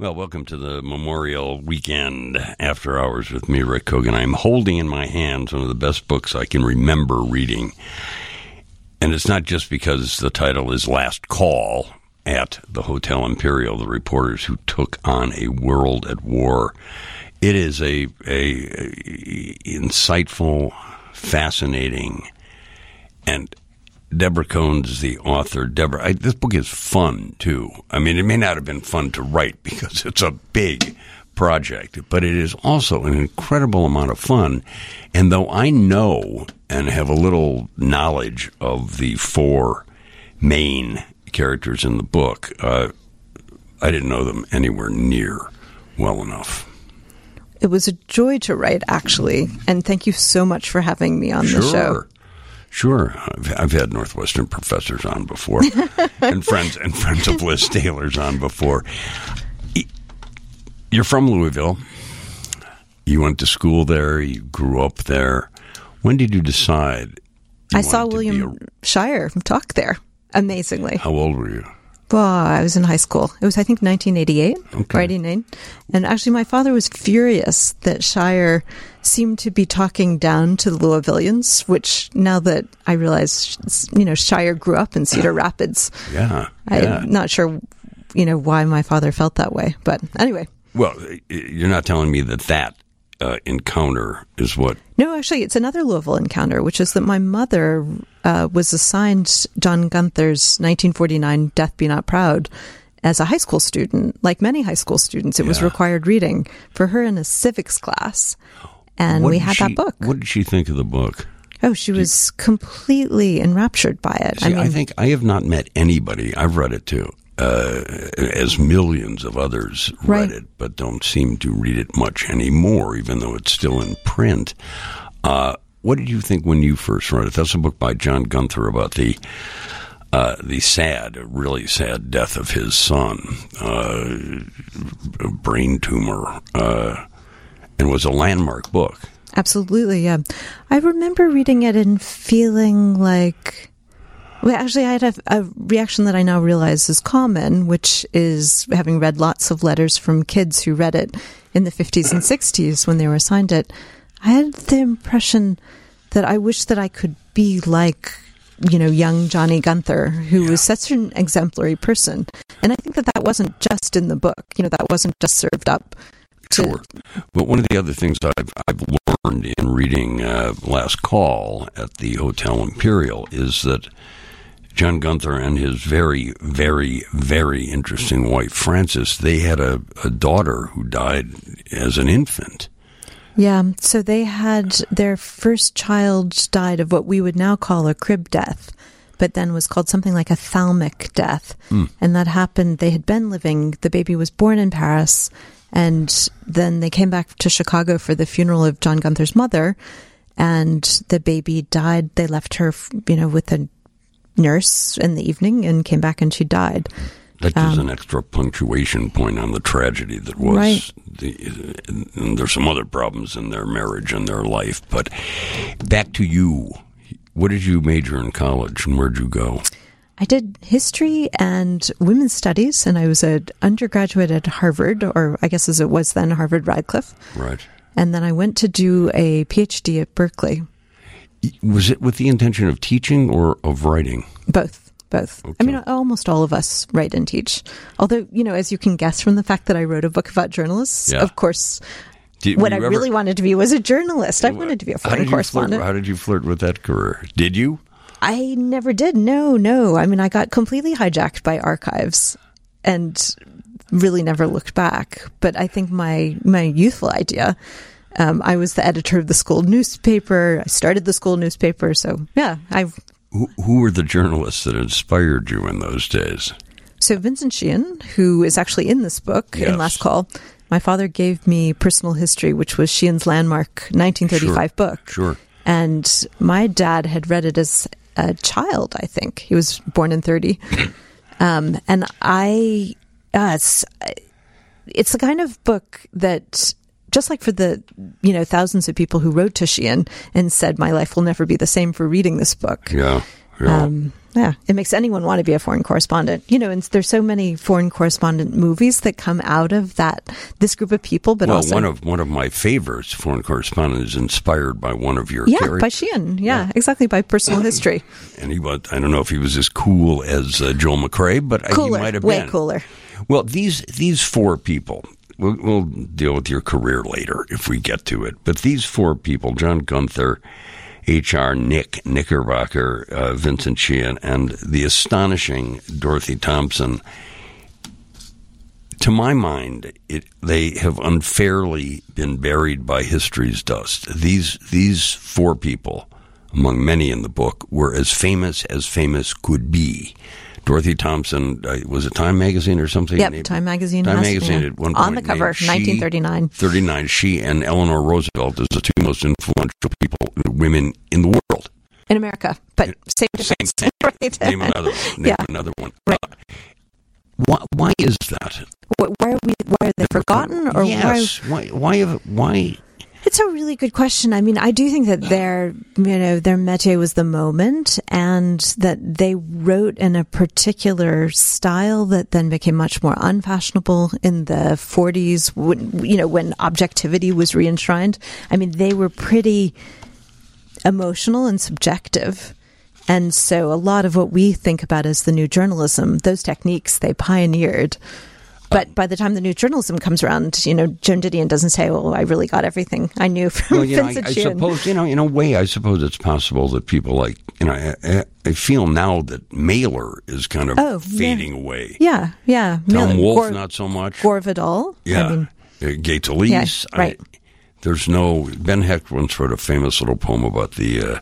Well, welcome to the Memorial Weekend After Hours with me, Rick Kogan. I'm holding in my hands one of the best books I can remember reading. And it's not just because the title is Last Call at the Hotel Imperial, the reporters who took on a world at war. It is a, a, a insightful, fascinating, and Deborah Cohen's the author. Deborah, I, this book is fun too. I mean, it may not have been fun to write because it's a big project, but it is also an incredible amount of fun. And though I know and have a little knowledge of the four main characters in the book, uh, I didn't know them anywhere near well enough. It was a joy to write, actually, and thank you so much for having me on sure. the show. Sure, I've, I've, had Northwestern professors on before, and friends and friends of Liz Taylor's on before. You're from Louisville. You went to school there. You grew up there. When did you decide? You I saw William a... Shirer talk there. Amazingly. How old were you? Well, I was in high school. It was, I think, 1988 okay. or 89. And actually, my father was furious that Shirer seemed to be talking down to the Louisvillians, which now that I realize, you know, Shirer grew up in Cedar Rapids. Yeah, yeah. I'm not sure, you know, why my father felt that way. But anyway. Well, you're not telling me that that uh, encounter is what? No, actually, it's another Louisville encounter, which is that my mother uh, was assigned John Gunther's 1949 Death Be Not Proud as a high school student. Like many high school students, it yeah. was required reading for her in a civics class. And what we had she, that book. What did she think of the book? Oh, she was completely enraptured by it. See, I, mean, I think I have not met anybody. I've read it too uh, as millions of others right. read it, but don't seem to read it much anymore, even though it's still in print. Uh, what did you think when you first read it? That's a book by John Gunther about the uh, the sad, really sad death of his son, uh, brain tumor, uh, and was a landmark book. Absolutely, yeah. I remember reading it and feeling like well, actually, I had a, a, reaction that I now realize is common, which is having read lots of letters from kids who read it in the 50s and 60s when they were assigned it. I had the impression that I wish that I could be like, you know, young Johnny Gunther, who yeah. was such an exemplary person. And I think that that wasn't just in the book. You know, that wasn't just served up. To- sure. But one of the other things I've, I've learned in reading uh, Last Call at the Hotel Imperial is that John Gunther and his very, very, very interesting wife, Frances, they had a, a daughter who died as an infant. Yeah, so they had their first child died of what we would now call a crib death, but then was called something like a thalamic death. Mm. And that happened, they had been living, the baby was born in Paris, and then they came back to Chicago for the funeral of John Gunther's mother, and the baby died. They left her, you know, with a nurse in the evening and came back and she died. That gives um, an extra punctuation point on the tragedy that was. Right. The, and there's some other problems in their marriage and their life. But back to you. What did you major in college and where'd you go? I did history and women's studies, and I was an undergraduate at Harvard, or I guess as it was then, Harvard Radcliffe. Right. And then I went to do a PhD at Berkeley. Was it with the intention of teaching or of writing? Both. Both. Okay. I mean, almost all of us write and teach. Although, you know, as you can guess from the fact that I wrote a book about journalists, yeah. of course, did, what I ever, really wanted to be was a journalist. I wanted to be a foreign correspondent. Flirt, how did you flirt with that career? Did you? I never did. No, no. I mean, I got completely hijacked by archives and really never looked back. But I think my my youthful idea um, I was the editor of the school newspaper. I started the school newspaper. So, yeah, I. Who, who were the journalists that inspired you in those days? So, Vincent Sheean, who is actually in this book, yes. in Last Call, my father gave me personal history, which was Sheean's landmark 1935 sure. book. Sure. And my dad had read it as a child, I think. He was born in 30. um, and I, uh, it's, it's the kind of book that just like for the you know thousands of people who wrote to Sheean and said my life will never be the same for reading this book. Yeah. yeah. Um, yeah, it makes anyone want to be a foreign correspondent. You know, and there's so many foreign correspondent movies that come out of that this group of people. But well, also, one of one of my favorites, foreign correspondent, is inspired by one of your yeah, characters. by Sheean. Yeah, yeah, exactly by personal history. And he was. I don't know if he was as cool as uh, Joel McCrea, but cooler, he might have been way been cooler. Well, these these four people. We'll, we'll deal with your career later if we get to it. But these four people, John Gunther, H.R. Nick Knickerbocker, uh, Vincent Sheean, and the astonishing Dorothy Thompson. To my mind, it, they have unfairly been buried by history's dust. These these four people, among many in the book, were as famous as famous could be. Dorothy Thompson uh, was it Time magazine or something? Yep, named- Time magazine. Time magazine at one on the cover, named she- 1939. 39. She and Eleanor Roosevelt as the two most influential people, women in the world. in America, but same Same difference. thing. right. Name another one. Name Yeah. another one. Right. Uh, why, why is that? Wh- Why are we? Why are they forgotten? Or yes. Why? Why? have- Why? It's a really good question. I mean, I do think that their, you know, their métier was the moment, and that they wrote in a particular style that then became much more unfashionable in the 40s. When, you know, when objectivity was re-enshrined. I mean, they were pretty emotional and subjective. And so a lot of what we think about as the new journalism, those techniques they pioneered. But by the time the new journalism comes around, you know, Joan Didion doesn't say, "Oh, I really got everything I knew from Well, you know, I, Vincent I Sheean." suppose you know, in a way, I suppose it's possible that people like you know, I, I- feel now that Mailer is kind of Oh, yeah. fading away. Yeah, yeah. Tom Mil- Wolfe, Gore, not so much. Gore Vidal. Yeah. I mean, uh, Gay Talese. Yeah, right. There's no. Ben Hecht once wrote a famous little poem about the. Uh,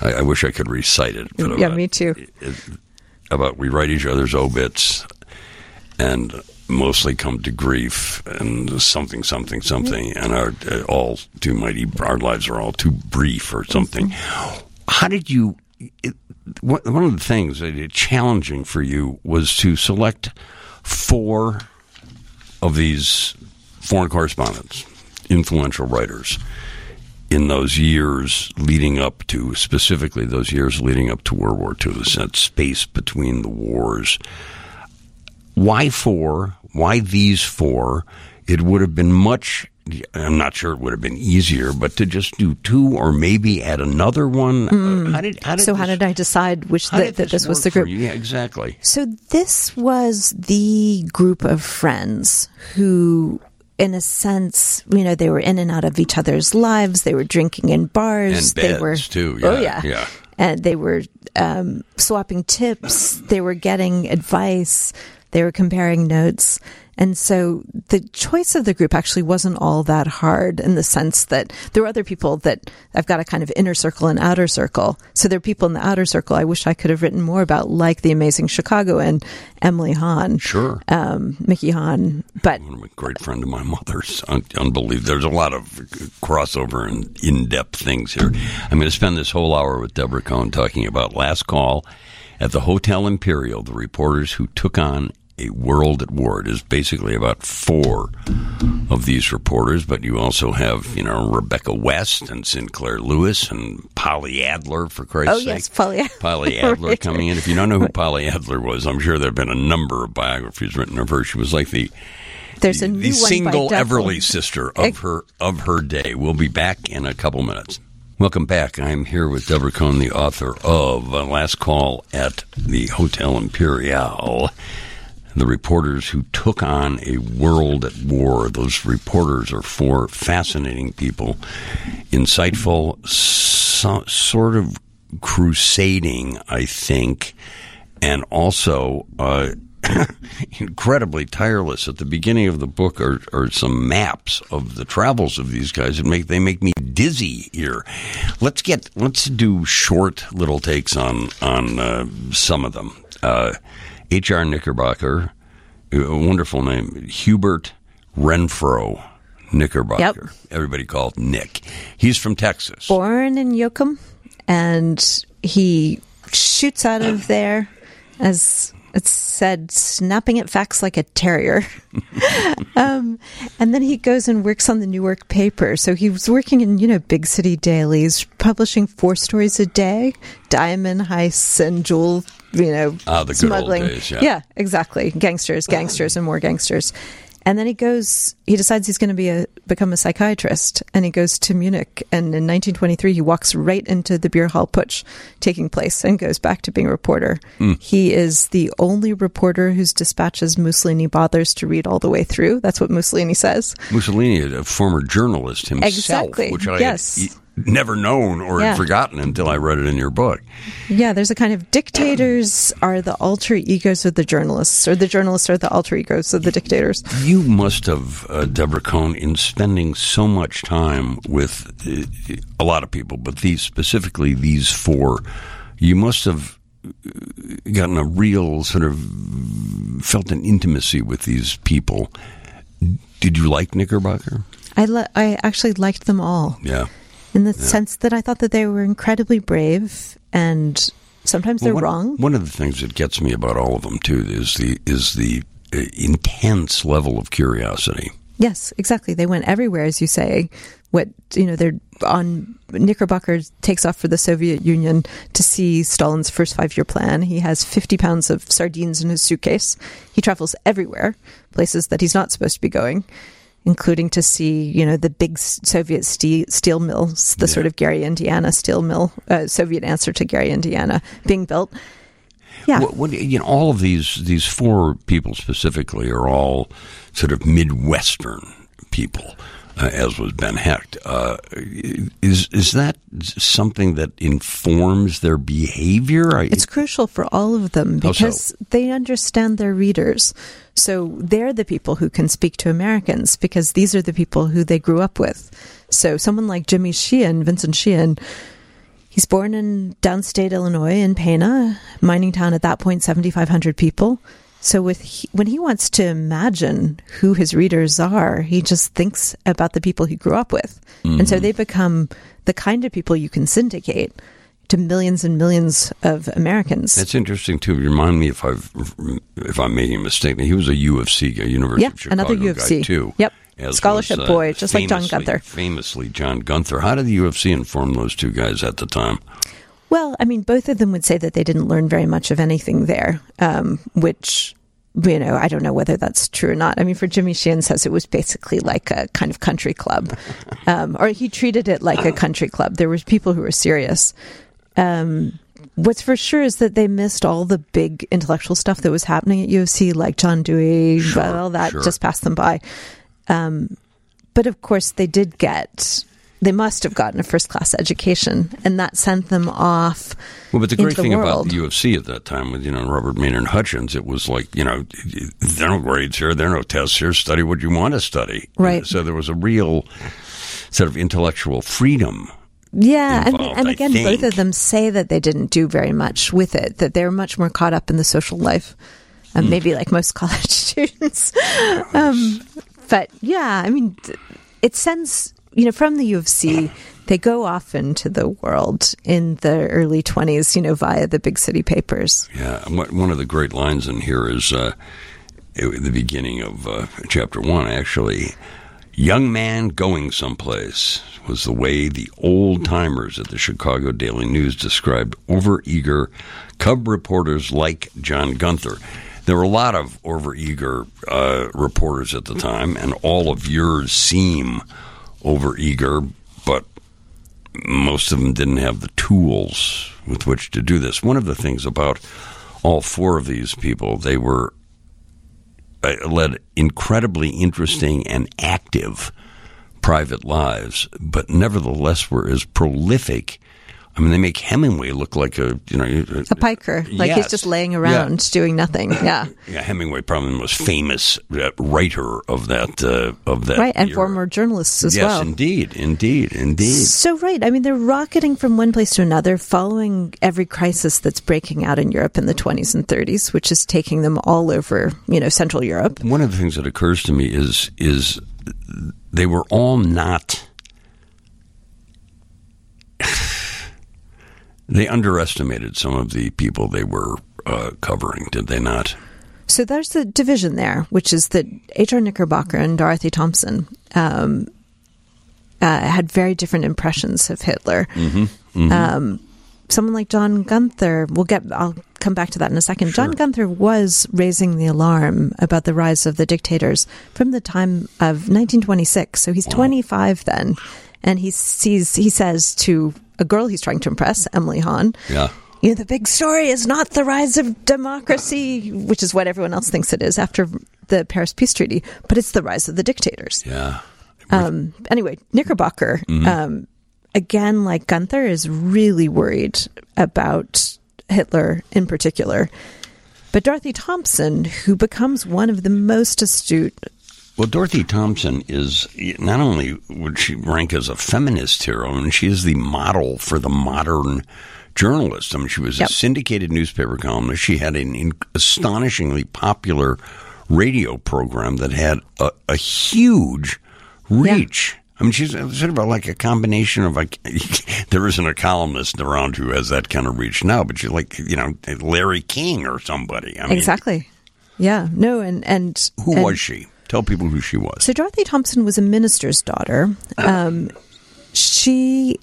I, I wish I could recite it. But yeah, about, me too. About we write each other's obits and mostly come to grief and something, something, something, and are uh, all too mighty. Our lives are all too brief or something. Mm-hmm. How did you? It, one of the things that it challenging for you was to select four of these foreign correspondents, influential writers, in those years leading up to, specifically those years leading up to World War II, this that space between the wars. Why four? Why these four? It would have been much. I'm not sure it would have been easier, but to just do two or maybe add another one. uh, How did? How did Mm. so how did I decide which how that, this was the group? Yeah, exactly. So this was the group of friends who in a sense, you know, they were in and out of each other's lives. They were drinking in bars. They were too. Oh Yeah, yeah, yeah. And they were um, swapping tips. They were getting advice. They were comparing notes. And so the choice of the group actually wasn't all that hard in the sense that there were other people that I've got a kind of inner circle and outer circle. So there are people in the outer circle I wish I could have written more about, like the amazing Chicagoan Emily Hahn, Sure. um, Mickey Hahn. But a great friend of my mother's. Un- unbelievable. There's a lot of crossover and in-depth things here. I'm going to spend this whole hour with Deborah Cohen talking about last call at the Hotel Imperial. The reporters who took on a world at war. It is basically about four of these reporters, but you also have, you know, Rebecca West and Sinclair Lewis and Polly Adler, for Christ's sake. oh sake. yes, Polly. Polly Adler Right. coming in. If you don't know who Polly Adler was, I'm sure there have been a number of biographies written of her. She was like the There's the, a new the single. Everly sister of her of her day. We'll be back in a couple minutes. Welcome back. I'm here with Deborah Cohen, the author of uh, Last Call at the Hotel Imperial. The reporters who took on a world at war. Those reporters are four fascinating people, insightful, so, sort of crusading, I think, and also uh, incredibly tireless. At the beginning of the book are, are some maps of the travels of these guys. It make they make me dizzy here. Let's get let's do short little takes on on uh, some of them. Uh, H.R. Knickerbocker, a wonderful name, Hubert Renfro Knickerbocker. Yep. Everybody called Nick. He's from Texas. born in Yoakum, and he shoots out of there, as it's said, snapping at facts like a terrier. um, and then he goes and works on the Newark paper. So he was working in, you know, big city dailies, publishing four stories a day, diamond heists and jewel you know, Ah, the smuggling. days, yeah. exactly. Gangsters, gangsters, and more gangsters. And then he goes. He decides he's going to be a become a psychiatrist, and he goes to Munich. And in 1923, he walks right into the beer hall putsch taking place, and goes back to being a reporter. Hmm. He is the only reporter whose dispatches Mussolini bothers to read all the way through. That's what Mussolini says. Mussolini, a former journalist himself, Exactly, which I yes. had never known or Yeah. forgotten until I read it in your book. Yeah, there's a kind of dictators are the alter egos of the journalists, or the journalists are the alter egos of the dictators. You must have, uh, Deborah Cohen, in spending so much time with uh, a lot of people, but these specifically these four, you must have uh, gotten a real sort of felt an intimacy with these people. Did you like Knickerbocker? I li- I actually liked them all Yeah. In the sense that I thought that they were incredibly brave, and sometimes they're one, wrong. One of the things that gets me about all of them too is the is the uh, intense level of curiosity. Yes, exactly. They went everywhere, as you say. What you know, they're on Knickerbocker takes off for the Soviet Union to see Stalin's first five-year plan. He has fifty pounds of sardines in his suitcase. He travels everywhere, places that he's not supposed to be going, including to see you know the big Soviet steel, steel mills, the sort of Gary, Indiana steel mill, uh, Soviet answer to Gary, Indiana, being built. Yeah, What, what, you know, all of these these four people specifically are all sort of midwestern people, uh, as was Ben Hecht. Uh, is is that something that informs their behavior? I, It's crucial for all of them How so? because they understand their readers. So they're the people who can speak to Americans because these are the people who they grew up with. So someone like Jimmy Sheean, Vincent Sheean, he's born in downstate Illinois in Pana, mining town at that point, 7,500 people. So with he, when he wants to imagine who his readers are, he just thinks about the people he grew up with. And so they become the kind of people you can syndicate to millions and millions of Americans. That's interesting too. Remind me if I've if I'm making a mistake. He was a U of C guy, University Yeah, of Chicago another guy U of C. too. Yep. Scholarship was, uh, boy, just like John Gunther. Famously, John Gunther. How did the U of C inform those two guys at the time? Well, I mean, both of them would say that they didn't learn very much of anything there, um, which, you know, I don't know whether that's true or not. I mean, for Jimmy Sheean says it was basically like a kind of country club, um, or he treated it like a country club. There was people who were serious. Um, what's for sure is that they missed all the big intellectual stuff that was happening at U of C, like John Dewey, Sure, all that sure. just passed them by. Um, but of course, they did get. They must have gotten a first class education, and that sent them off. Well, but the great the thing about world. the U of C at that time with you know Robert Maynard Hutchins, it was like you know there are no grades here, there are no tests here. Study what you want to study. Right. So there was a real sort of intellectual freedom. Yeah, and, involved, and I again, both of them say that they didn't do very much with it; that they're much more caught up in the social life, and Hmm. maybe like most college students. um, but yeah, I mean, it sends you know from the U of C. They go off into the world in the early 20s, you know, via the big city papers. Yeah, one of the great lines in here is uh, the beginning of uh, chapter one. Actually, young man going someplace was the way the old timers at the Chicago Daily News described overeager cub reporters like John Gunther. There were a lot of overeager uh, reporters at the time, and all of yours seem overeager, but most of them didn't have the tools with which to do this. One of the things about all four of these people, they were uh, led incredibly interesting and active private lives, but nevertheless were as prolific. I mean, they make Hemingway look like a you know A piker, like he's just laying Yeah. around doing nothing. Yeah. Yeah, Hemingway probably the most famous uh, writer of that uh, of that Right. And era. former journalists as yes, well. indeed, indeed, indeed. So right, I mean they're rocketing from one place to another, following every crisis that's breaking out in Europe in the 20s and 30s, which is taking them all over, you know, Central Europe. One of the things that occurs to me is is they were all not. They underestimated some of the people they were uh, covering, did they not? So there's the division there, which is that H.R. Knickerbocker and Dorothy Thompson um, uh, had very different impressions of Hitler. Um, someone like John Gunther, we'll get, I'll come back to that in a second. John Gunther was raising the alarm about the rise of the dictators from the time of 1926. So he's 25 then. And he sees, he says to a girl he's trying to impress, Emily Hahn, Yeah. you know, the big story is not the rise of democracy, which is what everyone else thinks it is after the Paris Peace Treaty, but it's the rise of the dictators. Yeah. Um, anyway, Knickerbocker, um, again, like Gunther, is really worried about Hitler in particular. But Dorothy Thompson, who becomes one of the most astute Well, Dorothy Thompson is not only would she rank as a feminist hero, and she is the model for the modern journalist. I mean, she was Yep. a syndicated newspaper columnist. She had an in- astonishingly popular radio program that had a, a huge reach. I mean, she's uh, sort of like a combination of like there isn't a columnist around who has that kind of reach now, but she's like you know Larry King or somebody. I mean, exactly. Yeah, no, and and who and- was she? Tell people who she was. So Dorothy Thompson was a minister's daughter. Um, she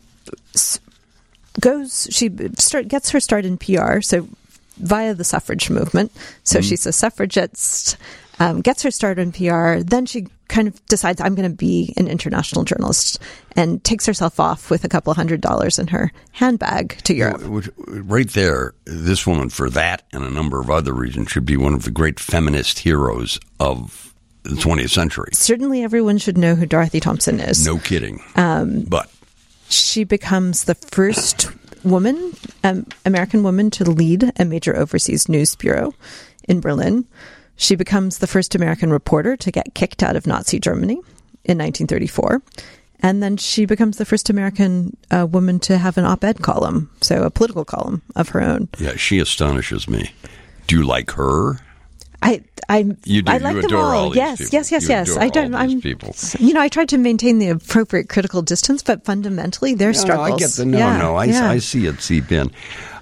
goes. She start, gets her start in PR. So via the suffrage movement. So she's a suffragist. Um, gets her start in PR. Then she kind of decides I'm going to be an international journalist and takes herself off with a couple hundred dollars in her handbag to Europe. Right there, this woman, for that and a number of other reasons, should be one of the great feminist heroes of the 20th century. Certainly, everyone should know who Dorothy Thompson is. No kidding. Um, but she becomes the first woman, um, American woman, to lead a major overseas news bureau in Berlin. She becomes the first American reporter to get kicked out of Nazi Germany in 1934. And then she becomes the first American uh, woman to have an op ed column, so a political column of her own. yeah, she astonishes me. Do you like her? I I You do. I You like them adore all. all these yes, people. yes, yes, You yes. I don't. all I'm. people. You know, I tried to maintain the appropriate critical distance, but fundamentally, they're No, no, struggles. I get the no, Yeah, no. I, yeah. I see it seep in.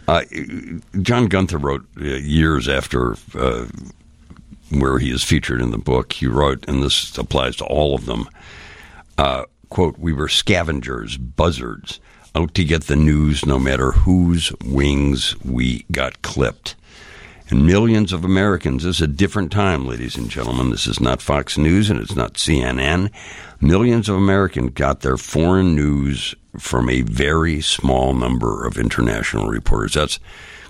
Uh, John Gunther wrote uh, years after uh, where he is featured in the book. He wrote, and this applies to all of them. Uh, quote: "We were scavengers, buzzards, out to get the news, no matter whose wings we got clipped." And millions of Americans, this is a different time, ladies and gentlemen. This is not Fox News and it's not CNN. Millions of Americans got their foreign news from a very small number of international reporters. That's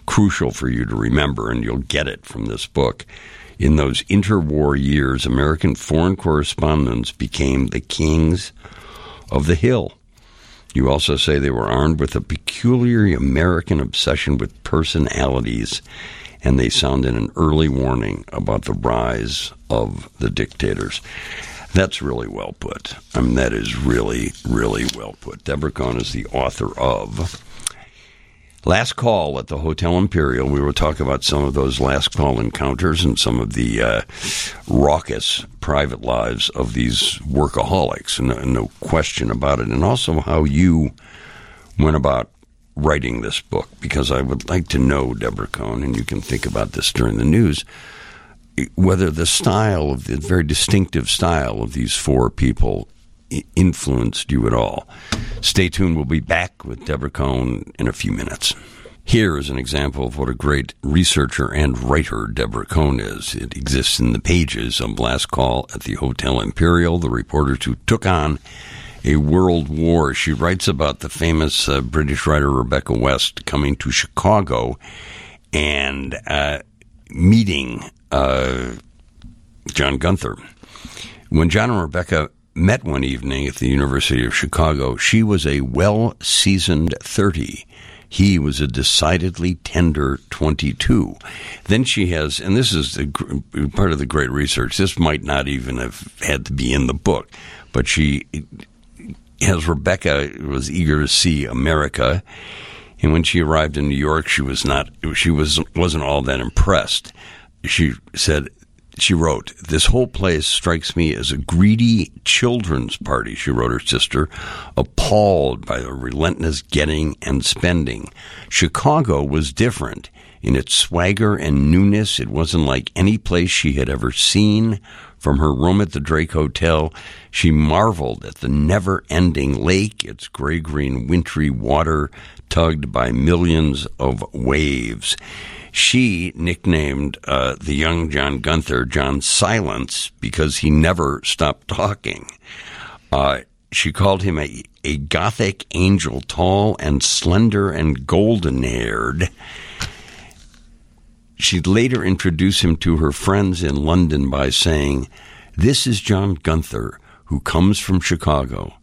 crucial for you to remember, and you'll get it from this book. In those interwar years, American foreign correspondents became the kings of the Hill. You also say they were armed with a peculiarly American obsession with personalities, and they sounded an early warning about the rise of the dictators. That's really well put. I mean, that is really, really well put. Deborah Cohen is the author of Last Call at the Hotel Imperial. We will talk about some of those last call encounters and some of the uh, raucous private lives of these workaholics, no, no question about it, and also how you went about writing this book, because I would like to know, Deborah Cohen, and you can think about this during the news, whether the style of the very distinctive style of these four people influenced you at all. Stay tuned. We'll be back with Deborah Cohen in a few minutes. Here is an example of what a great researcher and writer Deborah Cohen is. It exists in the pages of Last Call at the Hotel Imperial, the reporters who took on a world war. She writes about the famous uh, British writer Rebecca West coming to Chicago and uh, meeting uh, John Gunther. When John and Rebecca met one evening at the University of Chicago, she was a well seasoned 30. He was a decidedly tender 22. Then she has, and this is part of the great research, this might not even have had to be in the book, but she as Rebecca was eager to see America, and when she arrived in New York, she was not she was wasn't all that impressed. She said she wrote, "This whole place strikes me as a greedy children's party." She wrote her sister, appalled by the relentless getting and spending. Chicago was different. In its swagger and newness, it wasn't like any place she had ever seen From her room at the Drake Hotel, she marveled at the never ending lake, its gray green wintry water tugged by millions of waves. She nicknamed uh, the young John Gunther John Silence because he never stopped talking. Uh, she called him a, a gothic angel, tall and slender and golden haired. She'd later introduce him to her friends in London by saying, This is John Gunther, who comes from Chicago.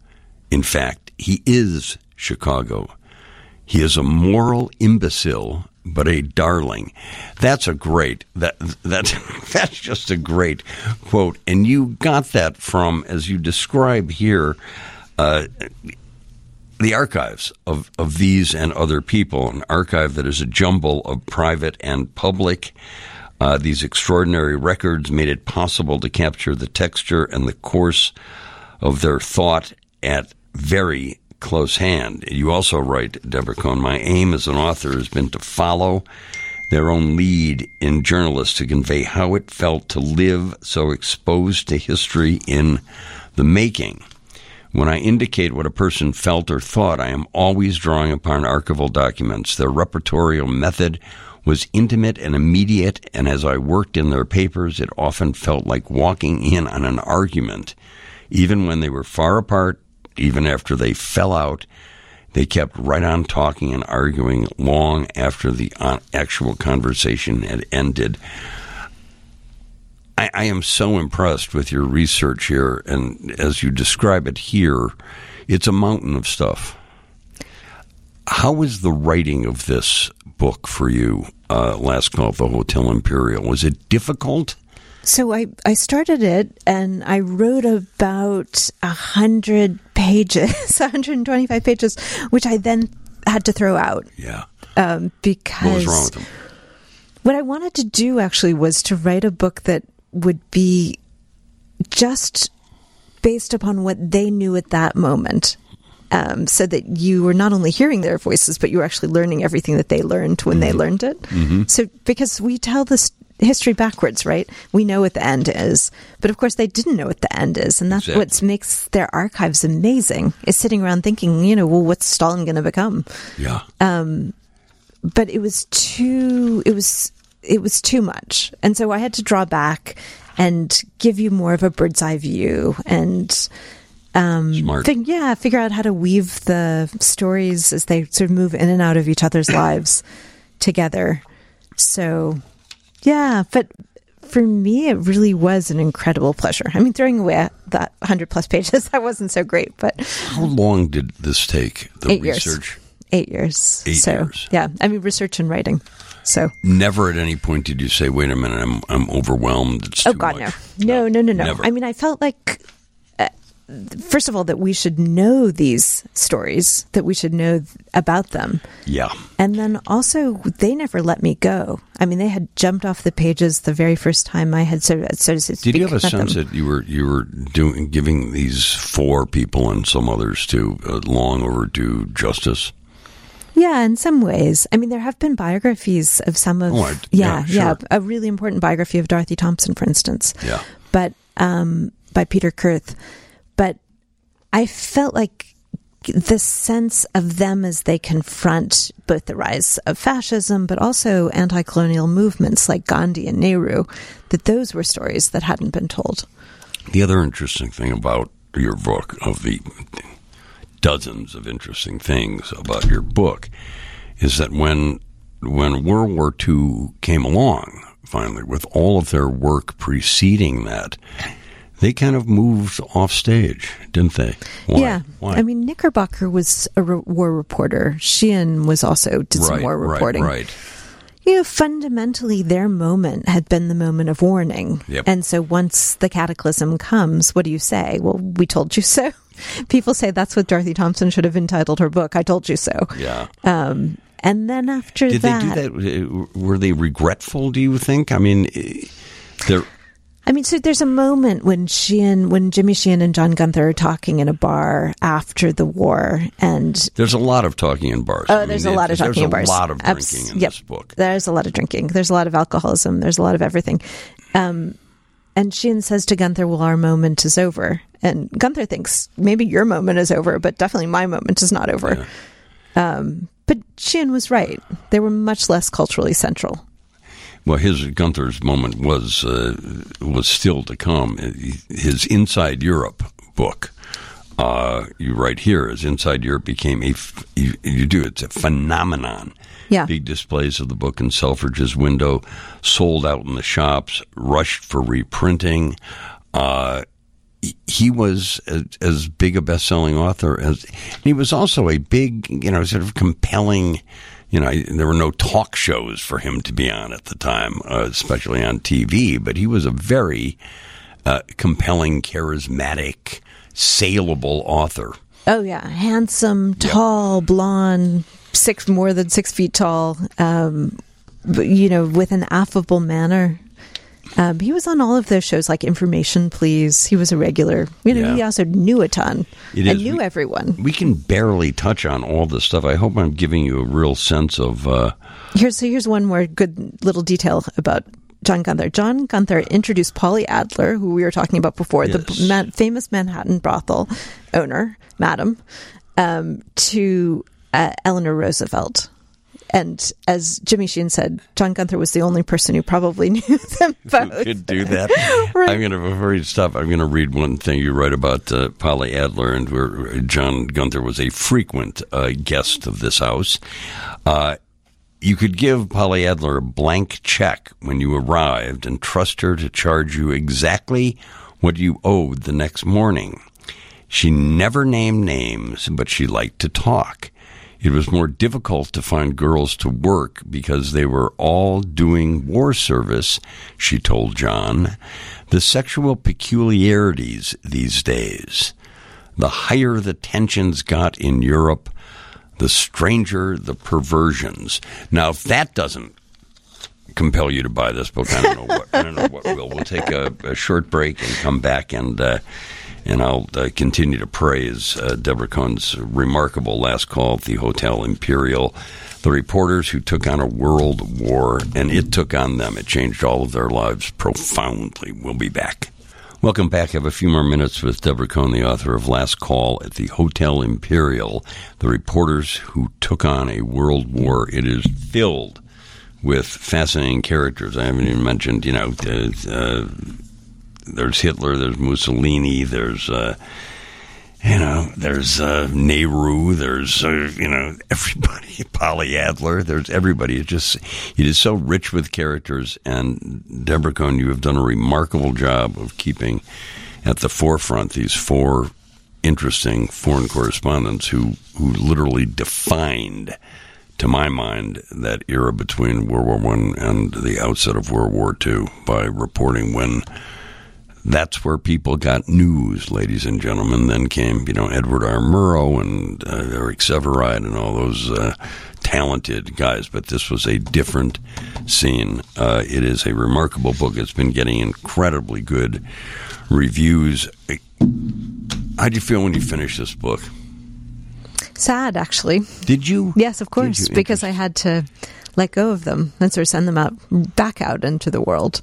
In fact, he is Chicago. He is a moral imbecile, but a darling. That's a great that that that's just a great quote, and you got that from as you describe here. Uh, the archives of, of these and other people, an archive that is a jumble of private and public. Uh, these extraordinary records made it possible to capture the texture and the course of their thought at very close hand. You also write, Deborah Cohen, my aim as an author has been to follow their own lead in journalists to convey how it felt to live so exposed to history in the making. When I indicate what a person felt or thought, I am always drawing upon archival documents. Their reportorial method was intimate and immediate, and as I worked in their papers, it often felt like walking in on an argument. Even when they were far apart, even after they fell out, they kept right on talking and arguing long after the uh, actual conversation had ended. I, I, am so impressed with your research here, and as you describe it here, it's a mountain of stuff. How was the writing of this book for you? Uh, last call the Hotel Imperial was it difficult? So I, I started it and I wrote about a hundred pages, 125 pages, which I then had to throw out. Yeah. Um, because what was wrong with them? What I wanted to do actually was to write a book that would be just based upon what they knew at that moment. Um, so that you were not only hearing their voices, but you were actually learning everything that they learned when mm-hmm. they learned it. Mm-hmm. So, because we tell this history backwards, right? We know what the end is, but of course they didn't know what the end is, and that's exactly. what makes their archives amazing. Is sitting around thinking, you know, well, what's Stalin going to become? Yeah. Um, but it was too. It was it was too much. And so I had to draw back and give you more of a bird's eye view and um, Smart. Fig- yeah, figure out how to weave the stories as they sort of move in and out of each other's lives together. So, yeah, but for me, it really was an incredible pleasure. I mean, throwing away that 100 plus pages, that wasn't so great, but. How long did this take, the Eight research? Years. Eight years. Eight so, years. Yeah, I mean, research and writing. So never at any point did you say, "Wait a minute, I'm I'm overwhelmed." It's oh God, much. no, no, no, no, no. Never. I mean, I felt like. Uh, first of all, that we should know these stories, that we should know th- about them. Yeah. And then also, they never let me go. I mean, they had jumped off the pages the very first time I had so, so to speak. Did you have a sense them. that you were you were doing giving these four people and some others to uh, long overdue justice? Yeah, in some ways. I mean, there have been biographies of some of. Oh, I, yeah, yeah, sure. yeah, a really important biography of Dorothy Thompson, for instance. Yeah. But um, by Peter Kurth, but I felt like the sense of them as they confront both the rise of fascism, but also anti-colonial movements like Gandhi and Nehru, that those were stories that hadn't been told. The other interesting thing about your book of the dozens of interesting things about your book is that when when World War II came along, finally, with all of their work preceding that, they kind of moved off stage, didn't they? Why? Yeah. Why? I mean, Knickerbocker was a re- war reporter. Sheean was also did right, some war reporting. Right, right. You know, fundamentally, their moment had been the moment of warning. Yep. And so once the cataclysm comes, what do you say? Well, we told you so. People say that's what Dorothy Thompson should have entitled her book. I told you so. Yeah. Um, and then after Did that, they do that? Were they regretful? Do you think? I mean, eh, they're. I mean, so there's a moment when Sheean, when Jimmy Sheean and John Gunther are talking in a bar after the war, and There's a lot of talking in bars. Oh, I mean, there's a lot of talking in bars. There's a lot of drinking Abs- in yep. this book. There's a lot of drinking. There's a lot of alcoholism. There's a lot of everything. Um, and Sheean says to Gunther, Well, our moment is over. And Gunther thinks maybe your moment is over, but definitely my moment is not over. Um, but Sheean was right. They were much less culturally central. Well, his Gunther's moment was uh, was still to come. His Inside Europe book, uh, you write here, as Inside Europe became a f- you, you do it's a phenomenon. Yeah. Big displays of the book in Selfridge's window, sold out in the shops, rushed for reprinting. Uh, he- he was as, as big a best-selling author as he was also a big, you know, sort of compelling. You know, there were no talk shows for him to be on at the time, uh, especially on TV. But he was a very uh, compelling, charismatic, saleable author. Oh yeah, handsome, tall, blonde, six more than six feet tall. Um, but, you know, with an affable manner. Um, he was on all of those shows, like Information Please. He was a regular. You know, Yeah. he also knew a ton It and is. knew We- everyone. We can barely touch on all this stuff. I hope I'm giving you a real sense of. Uh, Here's so here's one more good little detail about John Gunther. John Gunther introduced Polly Adler, who we were talking about before, Yes. the man, famous Manhattan brothel owner, madam, um, to uh, Eleanor Roosevelt. And as Jimmy Sheean said, John Gunther was the only person who probably knew them both. could do that. Right. I'm going to before you stop. I'm going to read one thing you write about uh, Polly Adler, and where John Gunther was a frequent uh, guest of this house. Uh, you could give Polly Adler a blank check when you arrived and trust her to charge you exactly what you owed the next morning. She never named names, but she liked to talk. It was more difficult to find girls to work because they were all doing war service, she told John. The sexual peculiarities these days. The higher the tensions got in Europe, the stranger the perversions. Now, if that doesn't compel you to buy this book, I don't know what. I don't know what will. We'll take a, a short break and come back and. Uh, and I'll uh, continue to praise uh, Deborah Cohen's remarkable last call at the Hotel Imperial. The reporters who took on a world war, and it took on them. It changed all of their lives profoundly. We'll be back. Welcome back. I have a few more minutes with Deborah Cohen, the author of Last Call at the Hotel Imperial. The reporters who took on a world war. It is filled with fascinating characters. I haven't even mentioned, you know, uh, uh, there's Hitler, there's Mussolini, there's uh, you know, there's uh, Nehru, there's uh, you know everybody, Polly Adler, there's everybody. It just it is so rich with characters, and Deborah Cohen, you have done a remarkable job of keeping at the forefront these four interesting foreign correspondents who who literally defined to my mind, that era between World War One and the outset of World War Two by reporting when that's where people got news, ladies and gentlemen. Then came, you know, Edward R. Murrow and uh, Eric Sevareid and all those uh, talented guys. But this was a different scene. Uh, it is a remarkable book. It's been getting incredibly good reviews. How do you feel when you finish this book? Sad, actually. Did you? Yes, of course, because I had to let go of them and sort of send them out back out into the world.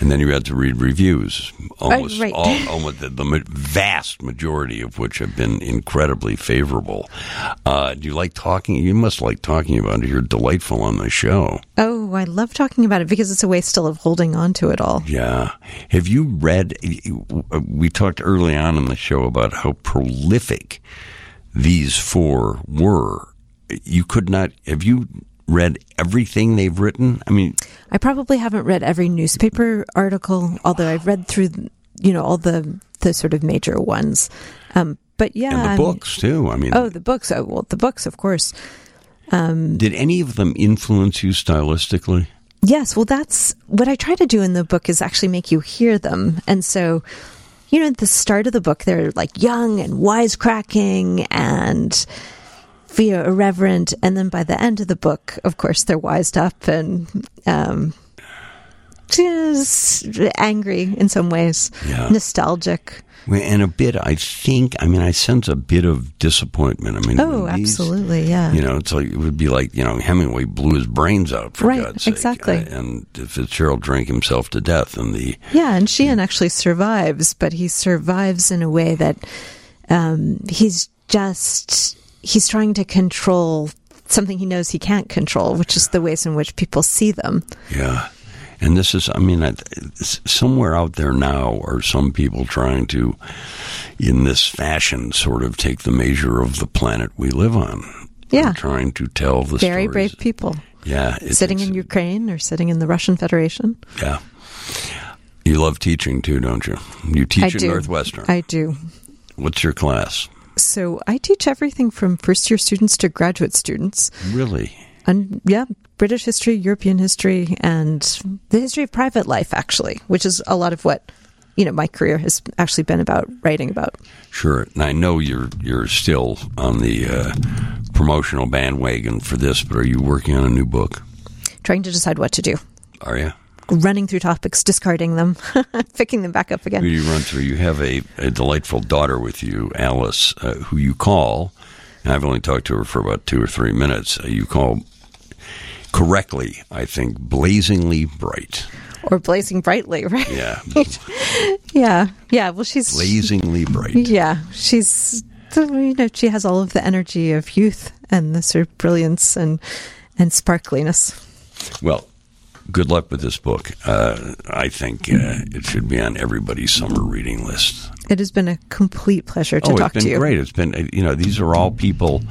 And then you had to read reviews, almost right. all, almost the, the vast majority of which have been incredibly favorable. Uh, do you like talking? You must like talking about it. You're delightful on the show. Oh, I love talking about it because it's a way still of holding on to it all. Yeah. Have you read? We talked early on in the show about how prolific these four were. You could not. Have you read everything they've written? I mean, I probably haven't read every newspaper article, although I've read through, you know, all the the sort of major ones. Um, but yeah, and the I'm- books too. I mean, Oh, the books. Oh, well, the books, of course. did any of them influence you stylistically? Yes, well, that's what I try to do in the book is actually make you hear them. And so, you know, at the start of the book, they're like young and wisecracking and know, irreverent. And then by the end of the book, of course, they're wised up and um, just angry in some ways, Yeah. nostalgic. And a bit, I think. I mean, I sense a bit of disappointment. I mean, Oh, these- absolutely, yeah. You know, it's like it would be like you know Hemingway blew his brains out for Right, God's sake, exactly. Uh, and Fitzgerald drank himself to death, and the Yeah, and Sheean actually survives, but he survives in a way that um, he's just he's trying to control something he knows he can't control, which is the ways in which people see them. Yeah. And this is, I mean, somewhere out there now are some people trying to, in this fashion, sort of take the measure of the planet we live on. Yeah. Trying to tell the Very stories. brave people Yeah. it- sitting in Ukraine or sitting in the Russian Federation. Yeah. You love teaching too, don't you? You teach I at do. Northwestern. I do. What's your class? So I teach everything from first year students to graduate students. Really? And yeah, British history, European history, and the history of private life, actually, which is a lot of what you know my career has actually been about writing about. Sure. And I know you're you're still on the uh, promotional bandwagon for this, but are you working on a new book? Trying to decide what to do, Are you? Running through topics, discarding them, picking them back up Who again. do you run through? You have a, a delightful daughter with you, Alice, uh, who you call, and I've only talked to her for about two or three minutes. Uh, you call correctly, I think, blazingly bright. Or blazing brightly, right? Yeah, Yeah, yeah. Well, she's blazingly bright. yeah, she's you know she has all of the energy of youth and the sort of brilliance and and sparkliness. Well, good luck with this book. Uh, I think uh, it should be on everybody's summer reading list. It has been a complete pleasure to oh, talk it's been to you. great. It's been, you know, these are all people,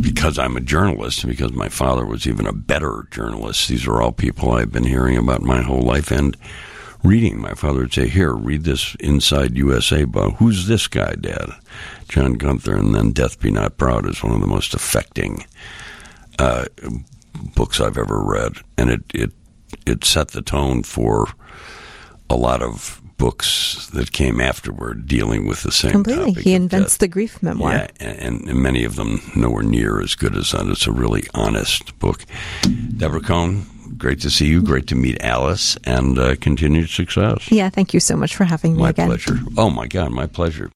because I'm a journalist, and because my father was even a better journalist, these are all people I've been hearing about my whole life and reading. My father would say, Here, read this Inside USA book. Who's this guy, Dad? John Gunther. And then Death Be Not Proud is one of the most affecting uh, books I've ever read. And it, it, it set the tone for a lot of books that came afterward dealing with the same Completely. He invents the grief memoir. Yeah, and, and many of them nowhere near as good as that. It's a really honest book. Deborah Cohen, great to see you. Great to meet Alice, and uh, continued success. Yeah, thank you so much for having me My again. pleasure. Oh my God, my pleasure.